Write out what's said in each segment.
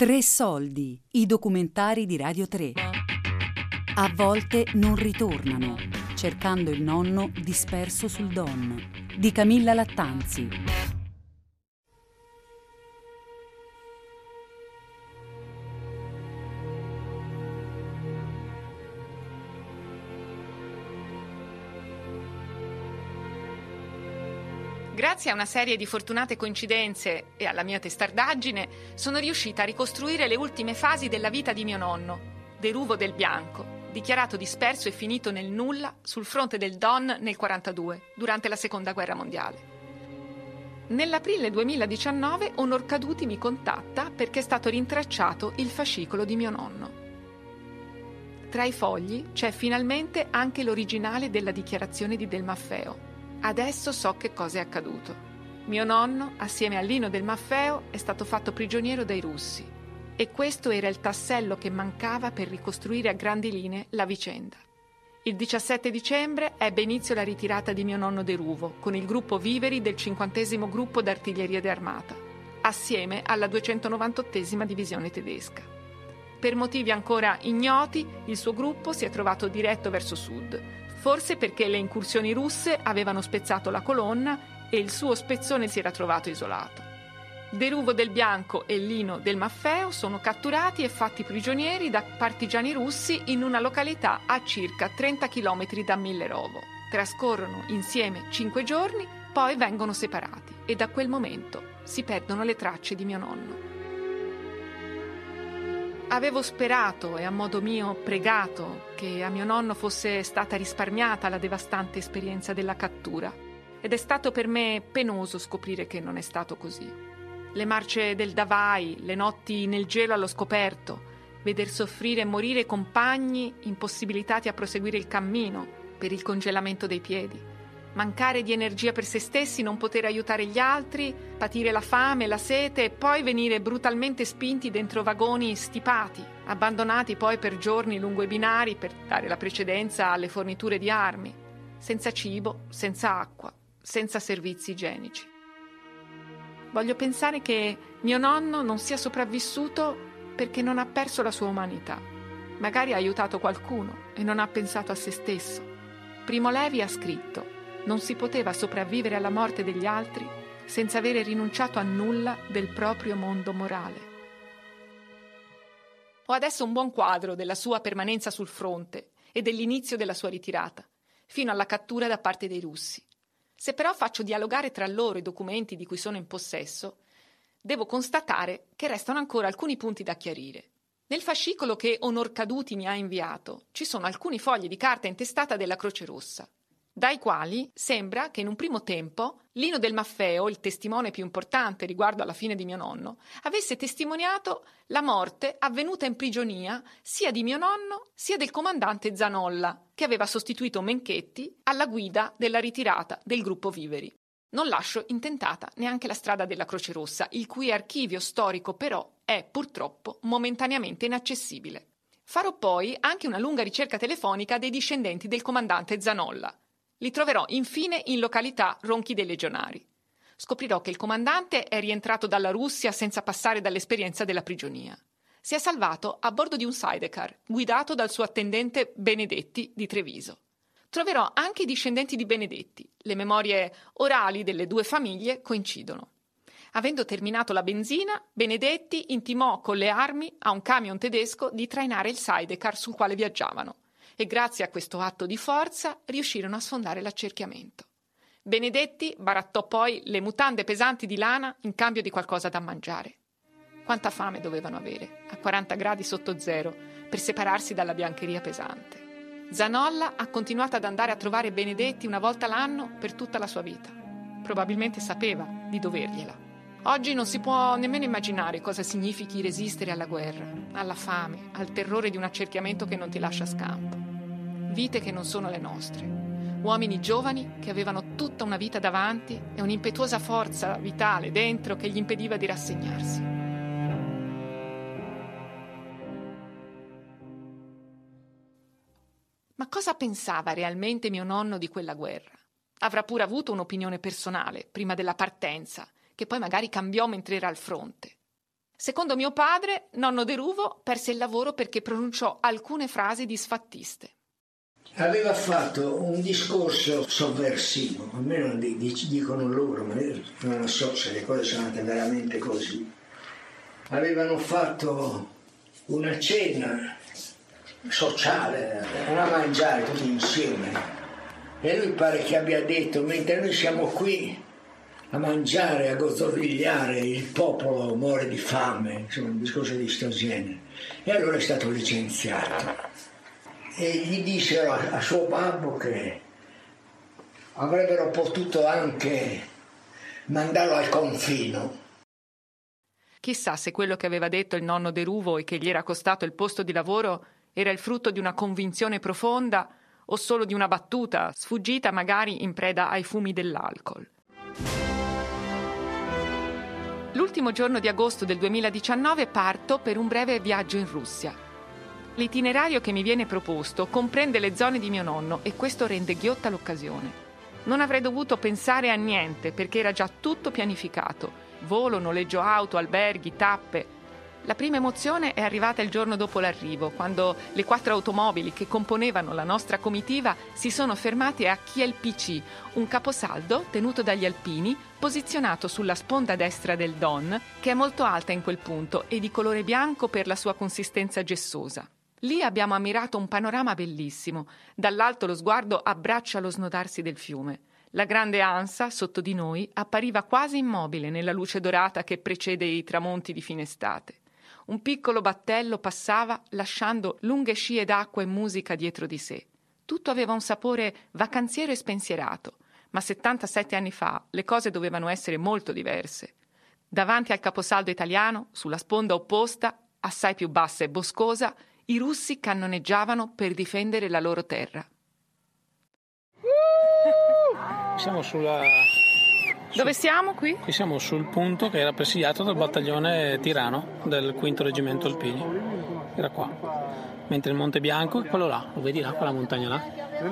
Tre soldi, i documentari di Radio 3. A volte non ritornano, cercando il nonno disperso sul Don, di Camilla Lattanzi. Grazie a una serie di fortunate coincidenze e alla mia testardaggine, sono riuscita a ricostruire le ultime fasi della vita di mio nonno, Deruvo del Bianco, dichiarato disperso e finito nel nulla sul fronte del Don nel 1942, durante la Seconda Guerra Mondiale. Nell'aprile 2019 Onor Caduti mi contatta perché è stato rintracciato il fascicolo di mio nonno. Tra i fogli c'è finalmente anche l'originale della dichiarazione di Del Maffeo, Adesso so che cosa è accaduto. Mio nonno, assieme a Lino del Maffeo, è stato fatto prigioniero dai russi e questo era il tassello che mancava per ricostruire a grandi linee la vicenda. Il 17 dicembre ebbe inizio la ritirata di mio nonno De Ruvo con il gruppo Viveri del 50 gruppo d'artiglieria d'armata, assieme alla 298 divisione tedesca. Per motivi ancora ignoti, il suo gruppo si è trovato diretto verso sud, forse perché le incursioni russe avevano spezzato la colonna e il suo spezzone si era trovato isolato. Deruvo del Bianco e Lino del Maffeo sono catturati e fatti prigionieri da partigiani russi in una località a circa 30 km da Millerovo. Trascorrono insieme cinque giorni, poi vengono separati e da quel momento si perdono le tracce di mio nonno. Avevo sperato e a modo mio pregato che a mio nonno fosse stata risparmiata la devastante esperienza della cattura ed è stato per me penoso scoprire che non è stato così. Le marce del Davai, le notti nel gelo allo scoperto, veder soffrire e morire compagni impossibilitati a proseguire il cammino per il congelamento dei piedi mancare di energia per se stessi, non poter aiutare gli altri, patire la fame, la sete e poi venire brutalmente spinti dentro vagoni stipati, abbandonati poi per giorni lungo i binari per dare la precedenza alle forniture di armi, senza cibo, senza acqua, senza servizi igienici. Voglio pensare che mio nonno non sia sopravvissuto perché non ha perso la sua umanità. Magari ha aiutato qualcuno e non ha pensato a se stesso. Primo Levi ha scritto non si poteva sopravvivere alla morte degli altri senza avere rinunciato a nulla del proprio mondo morale. Ho adesso un buon quadro della sua permanenza sul fronte e dell'inizio della sua ritirata, fino alla cattura da parte dei russi. Se però faccio dialogare tra loro i documenti di cui sono in possesso, devo constatare che restano ancora alcuni punti da chiarire. Nel fascicolo che Onor Caduti mi ha inviato ci sono alcuni fogli di carta intestata della Croce Rossa dai quali sembra che in un primo tempo Lino del Maffeo, il testimone più importante riguardo alla fine di mio nonno, avesse testimoniato la morte avvenuta in prigionia sia di mio nonno sia del comandante Zanolla, che aveva sostituito Menchetti alla guida della ritirata del gruppo Viveri. Non lascio intentata neanche la strada della Croce Rossa, il cui archivio storico però è purtroppo momentaneamente inaccessibile. Farò poi anche una lunga ricerca telefonica dei discendenti del comandante Zanolla, li troverò infine in località Ronchi dei Legionari. Scoprirò che il comandante è rientrato dalla Russia senza passare dall'esperienza della prigionia. Si è salvato a bordo di un sidecar guidato dal suo attendente Benedetti di Treviso. Troverò anche i discendenti di Benedetti. Le memorie orali delle due famiglie coincidono. Avendo terminato la benzina, Benedetti intimò con le armi a un camion tedesco di trainare il sidecar sul quale viaggiavano e grazie a questo atto di forza riuscirono a sfondare l'accerchiamento. Benedetti barattò poi le mutande pesanti di lana in cambio di qualcosa da mangiare. Quanta fame dovevano avere, a 40 gradi sotto zero, per separarsi dalla biancheria pesante. Zanolla ha continuato ad andare a trovare Benedetti una volta l'anno per tutta la sua vita. Probabilmente sapeva di dovergliela. Oggi non si può nemmeno immaginare cosa significhi resistere alla guerra, alla fame, al terrore di un accerchiamento che non ti lascia scampo vite che non sono le nostre. Uomini giovani che avevano tutta una vita davanti e un'impetuosa forza vitale dentro che gli impediva di rassegnarsi. Ma cosa pensava realmente mio nonno di quella guerra? Avrà pure avuto un'opinione personale prima della partenza, che poi magari cambiò mentre era al fronte. Secondo mio padre, nonno De Ruvo perse il lavoro perché pronunciò alcune frasi disfattiste. Aveva fatto un discorso sovversivo, almeno dicono loro, ma io non so se le cose sono andate veramente così. Avevano fatto una cena sociale, a mangiare tutti insieme. E lui pare che abbia detto, mentre noi siamo qui a mangiare, a gozzovigliare, il popolo muore di fame, insomma un discorso di questo genere. E allora è stato licenziato. E gli dissero a, a suo babbo che avrebbero potuto anche mandarlo al confino. Chissà se quello che aveva detto il nonno Deruvo e che gli era costato il posto di lavoro era il frutto di una convinzione profonda o solo di una battuta, sfuggita magari in preda ai fumi dell'alcol. L'ultimo giorno di agosto del 2019 parto per un breve viaggio in Russia. L'itinerario che mi viene proposto comprende le zone di mio nonno e questo rende ghiotta l'occasione. Non avrei dovuto pensare a niente perché era già tutto pianificato. Volo, noleggio auto, alberghi, tappe. La prima emozione è arrivata il giorno dopo l'arrivo, quando le quattro automobili che componevano la nostra comitiva si sono fermate a Kiel PC, un caposaldo tenuto dagli alpini, posizionato sulla sponda destra del Don, che è molto alta in quel punto e di colore bianco per la sua consistenza gessosa. Lì abbiamo ammirato un panorama bellissimo. Dall'alto lo sguardo abbraccia lo snodarsi del fiume. La grande ansa, sotto di noi, appariva quasi immobile nella luce dorata che precede i tramonti di fine estate. Un piccolo battello passava lasciando lunghe scie d'acqua e musica dietro di sé. Tutto aveva un sapore vacanziero e spensierato, ma 77 anni fa le cose dovevano essere molto diverse. Davanti al caposaldo italiano, sulla sponda opposta, assai più bassa e boscosa, i russi cannoneggiavano per difendere la loro terra. Siamo sulla dove siamo qui? Qui siamo sul punto che era presidiato dal battaglione Tirano del quinto reggimento alpini. Era qua. Mentre il Monte Bianco è quello là, lo vedi là, quella montagna là?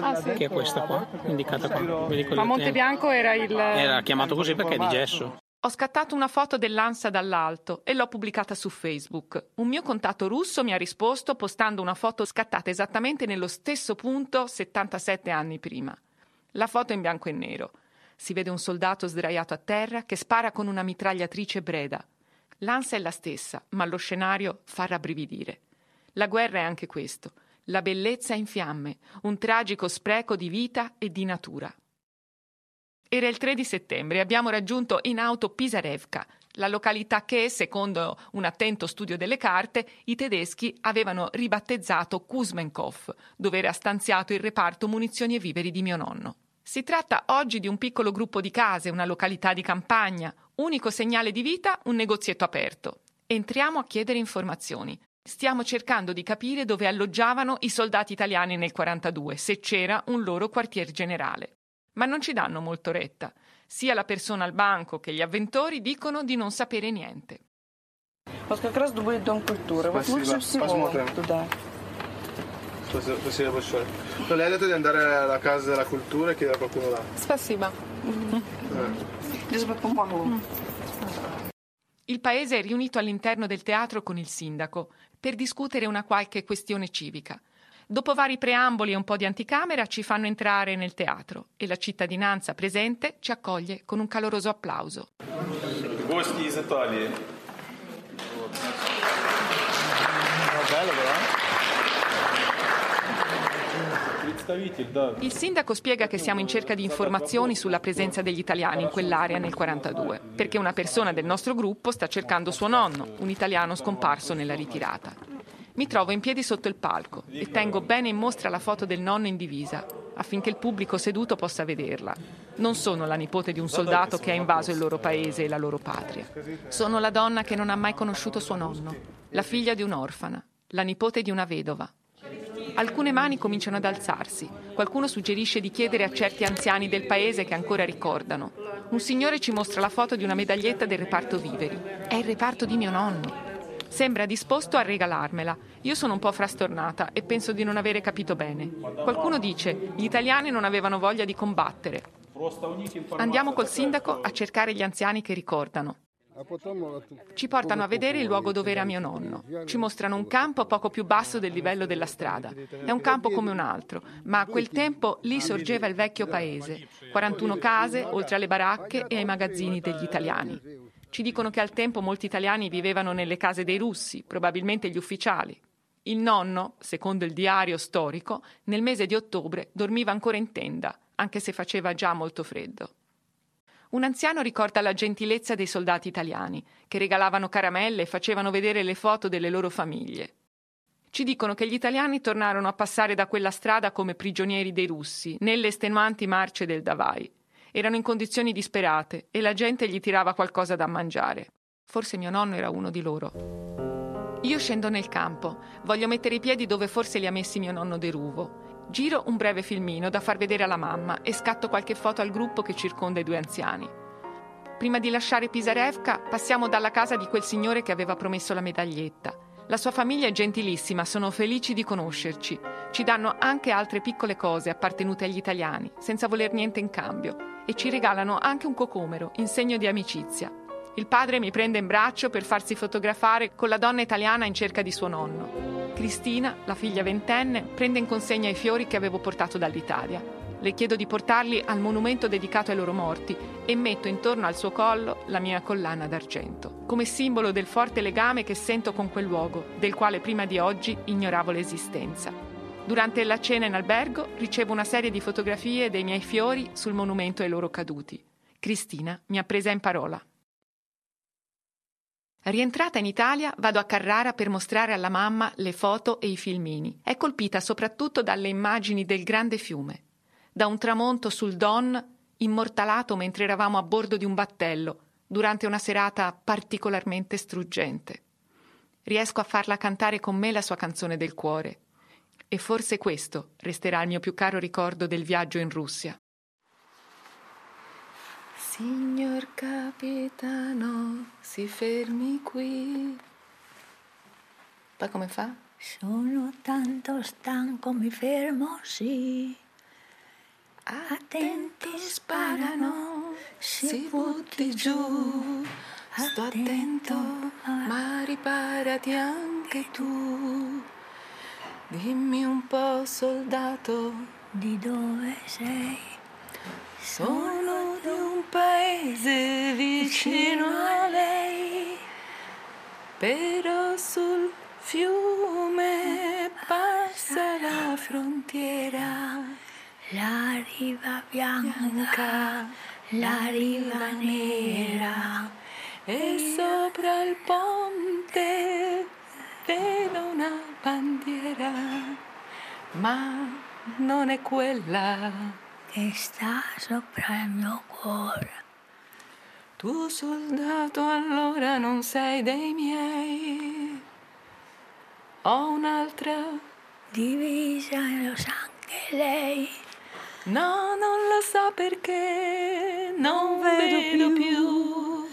Ah, sì. Che è questa qua, indicata qua. Ma Monte Bianco era il. Era chiamato così perché è di gesso. Ho scattato una foto dell'Ansa dall'alto e l'ho pubblicata su Facebook. Un mio contatto russo mi ha risposto postando una foto scattata esattamente nello stesso punto 77 anni prima. La foto è in bianco e nero. Si vede un soldato sdraiato a terra che spara con una mitragliatrice Breda. L'ansia è la stessa, ma lo scenario fa rabbrividire. La guerra è anche questo, la bellezza in fiamme, un tragico spreco di vita e di natura. Era il 3 di settembre e abbiamo raggiunto in auto Pisarevka, la località che, secondo un attento studio delle carte, i tedeschi avevano ribattezzato Kuzmenkov, dove era stanziato il reparto munizioni e viveri di mio nonno. Si tratta oggi di un piccolo gruppo di case, una località di campagna, unico segnale di vita, un negozietto aperto. Entriamo a chiedere informazioni. Stiamo cercando di capire dove alloggiavano i soldati italiani nel 42, se c'era un loro quartier generale. Ma non ci danno molto retta. Sia la persona al banco che gli avventori dicono di non sapere niente. Вот как раз будет Дом культуры. Вот лучше всего туда. Спасибо большое. No, lei ha detto di andare alla casa della cultura e chiedere a qualcuno là. Spasiba. Il paese è riunito all'interno del teatro con il sindaco per discutere una qualche questione civica. Dopo vari preamboli e un po' di anticamera ci fanno entrare nel teatro e la cittadinanza presente ci accoglie con un caloroso applauso. Gosti из Italia. Il sindaco spiega che siamo in cerca di informazioni sulla presenza degli italiani in quell'area nel 1942, perché una persona del nostro gruppo sta cercando suo nonno, un italiano scomparso nella ritirata. Mi trovo in piedi sotto il palco e tengo bene in mostra la foto del nonno in divisa, affinché il pubblico seduto possa vederla. Non sono la nipote di un soldato che ha invaso il loro paese e la loro patria. Sono la donna che non ha mai conosciuto suo nonno, la figlia di un'orfana, la nipote di una vedova, Alcune mani cominciano ad alzarsi. Qualcuno suggerisce di chiedere a certi anziani del paese che ancora ricordano. Un signore ci mostra la foto di una medaglietta del reparto viveri. È il reparto di mio nonno. Sembra disposto a regalarmela. Io sono un po' frastornata e penso di non avere capito bene. Qualcuno dice: gli italiani non avevano voglia di combattere. Andiamo col sindaco a cercare gli anziani che ricordano. Ci portano a vedere il luogo dove era mio nonno. Ci mostrano un campo poco più basso del livello della strada. È un campo come un altro, ma a quel tempo lì sorgeva il vecchio paese. 41 case, oltre alle baracche e ai magazzini degli italiani. Ci dicono che al tempo molti italiani vivevano nelle case dei russi, probabilmente gli ufficiali. Il nonno, secondo il diario storico, nel mese di ottobre dormiva ancora in tenda, anche se faceva già molto freddo. Un anziano ricorda la gentilezza dei soldati italiani, che regalavano caramelle e facevano vedere le foto delle loro famiglie. Ci dicono che gli italiani tornarono a passare da quella strada come prigionieri dei russi, nelle estenuanti marce del Davai. Erano in condizioni disperate e la gente gli tirava qualcosa da mangiare. Forse mio nonno era uno di loro. Io scendo nel campo, voglio mettere i piedi dove forse li ha messi mio nonno Deruvo Giro un breve filmino da far vedere alla mamma e scatto qualche foto al gruppo che circonda i due anziani. Prima di lasciare Pisarevka, passiamo dalla casa di quel signore che aveva promesso la medaglietta. La sua famiglia è gentilissima, sono felici di conoscerci. Ci danno anche altre piccole cose appartenute agli italiani, senza voler niente in cambio, e ci regalano anche un cocomero in segno di amicizia. Il padre mi prende in braccio per farsi fotografare con la donna italiana in cerca di suo nonno. Cristina, la figlia ventenne, prende in consegna i fiori che avevo portato dall'Italia. Le chiedo di portarli al monumento dedicato ai loro morti e metto intorno al suo collo la mia collana d'argento, come simbolo del forte legame che sento con quel luogo, del quale prima di oggi ignoravo l'esistenza. Durante la cena in albergo ricevo una serie di fotografie dei miei fiori sul monumento ai loro caduti. Cristina mi ha presa in parola. Rientrata in Italia, vado a Carrara per mostrare alla mamma le foto e i filmini. È colpita soprattutto dalle immagini del grande fiume, da un tramonto sul Don immortalato mentre eravamo a bordo di un battello, durante una serata particolarmente struggente. Riesco a farla cantare con me la sua canzone del cuore. E forse questo resterà il mio più caro ricordo del viaggio in Russia. Signor capitano, si fermi qui. Poi come fa? Sono tanto stanco, mi fermo, sì. Attenti, sparano, si butti giù. Sto attento, ma riparati anche tu. Dimmi un po', soldato, di dove sei? Sono di un paese vicino a lei, però sul fiume passa la frontiera. La riva bianca, la riva nera e sopra il ponte bandiera, ma non è quella che sta sopra il mio cuore. Tu soldato allora non sei dei miei. Ho un'altra divisa e lo sa anche lei. No, non lo so perché non, non vedo, vedo più. più.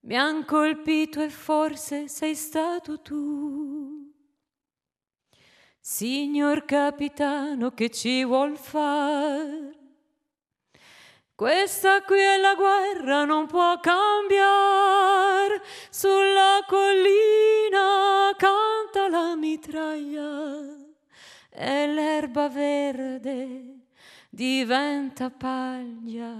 Mi han colpito e forse sei stato tu. Signor capitano, che ci vuol fare? Questa qui è la guerra, non può cambiare. Sulla collina canta la mitraglia e l'erba verde diventa paglia.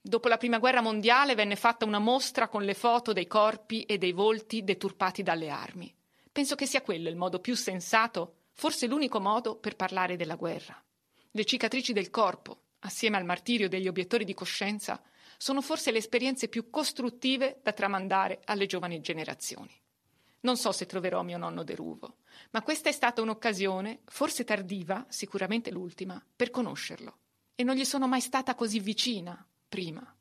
Dopo la prima guerra mondiale venne fatta una mostra con le foto dei corpi e dei volti deturpati dalle armi. Penso che sia quello il modo più sensato, forse l'unico modo per parlare della guerra. Le cicatrici del corpo, assieme al martirio degli obiettori di coscienza, sono forse le esperienze più costruttive da tramandare alle giovani generazioni. Non so se troverò mio nonno Deruvo, ma questa è stata un'occasione, forse tardiva, sicuramente l'ultima, per conoscerlo. E non gli sono mai stata così vicina prima.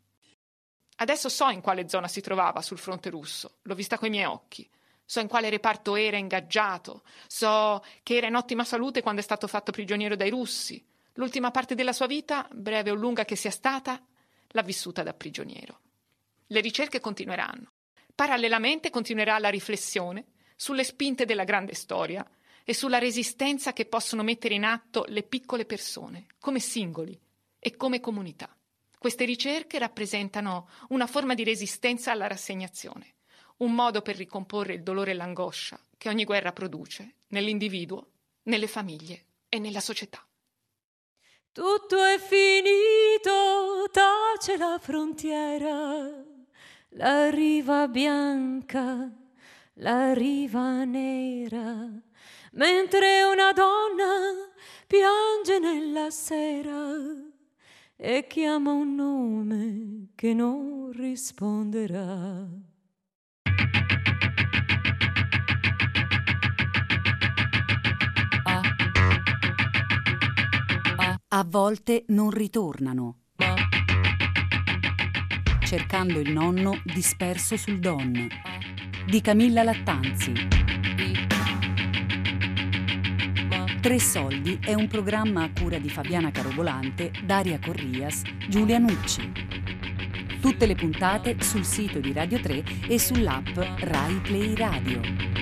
Adesso so in quale zona si trovava sul fronte russo, l'ho vista coi miei occhi. So in quale reparto era ingaggiato, so che era in ottima salute quando è stato fatto prigioniero dai russi, L'ultima parte della sua vita, breve o lunga che sia stata, l'ha vissuta da prigioniero. Le ricerche continueranno. Parallelamente continuerà la riflessione sulle spinte della grande storia e sulla resistenza che possono mettere in atto le piccole persone, come singoli e come comunità. Queste ricerche rappresentano una forma di resistenza alla rassegnazione, un modo per ricomporre il dolore e l'angoscia che ogni guerra produce nell'individuo, nelle famiglie e nella società. Tutto è finito, tace la frontiera, la riva bianca, la riva nera, mentre una donna piange nella sera e chiama un nome che non risponderà. A volte non ritornano. Cercando il nonno disperso sul Don di Camilla Lattanzi. Tre Soldi è un programma a cura di Fabiana Carobolante, Daria Corrias, Giulia Nucci. Tutte le puntate sul sito di Radio 3 e sull'app Rai Play Radio.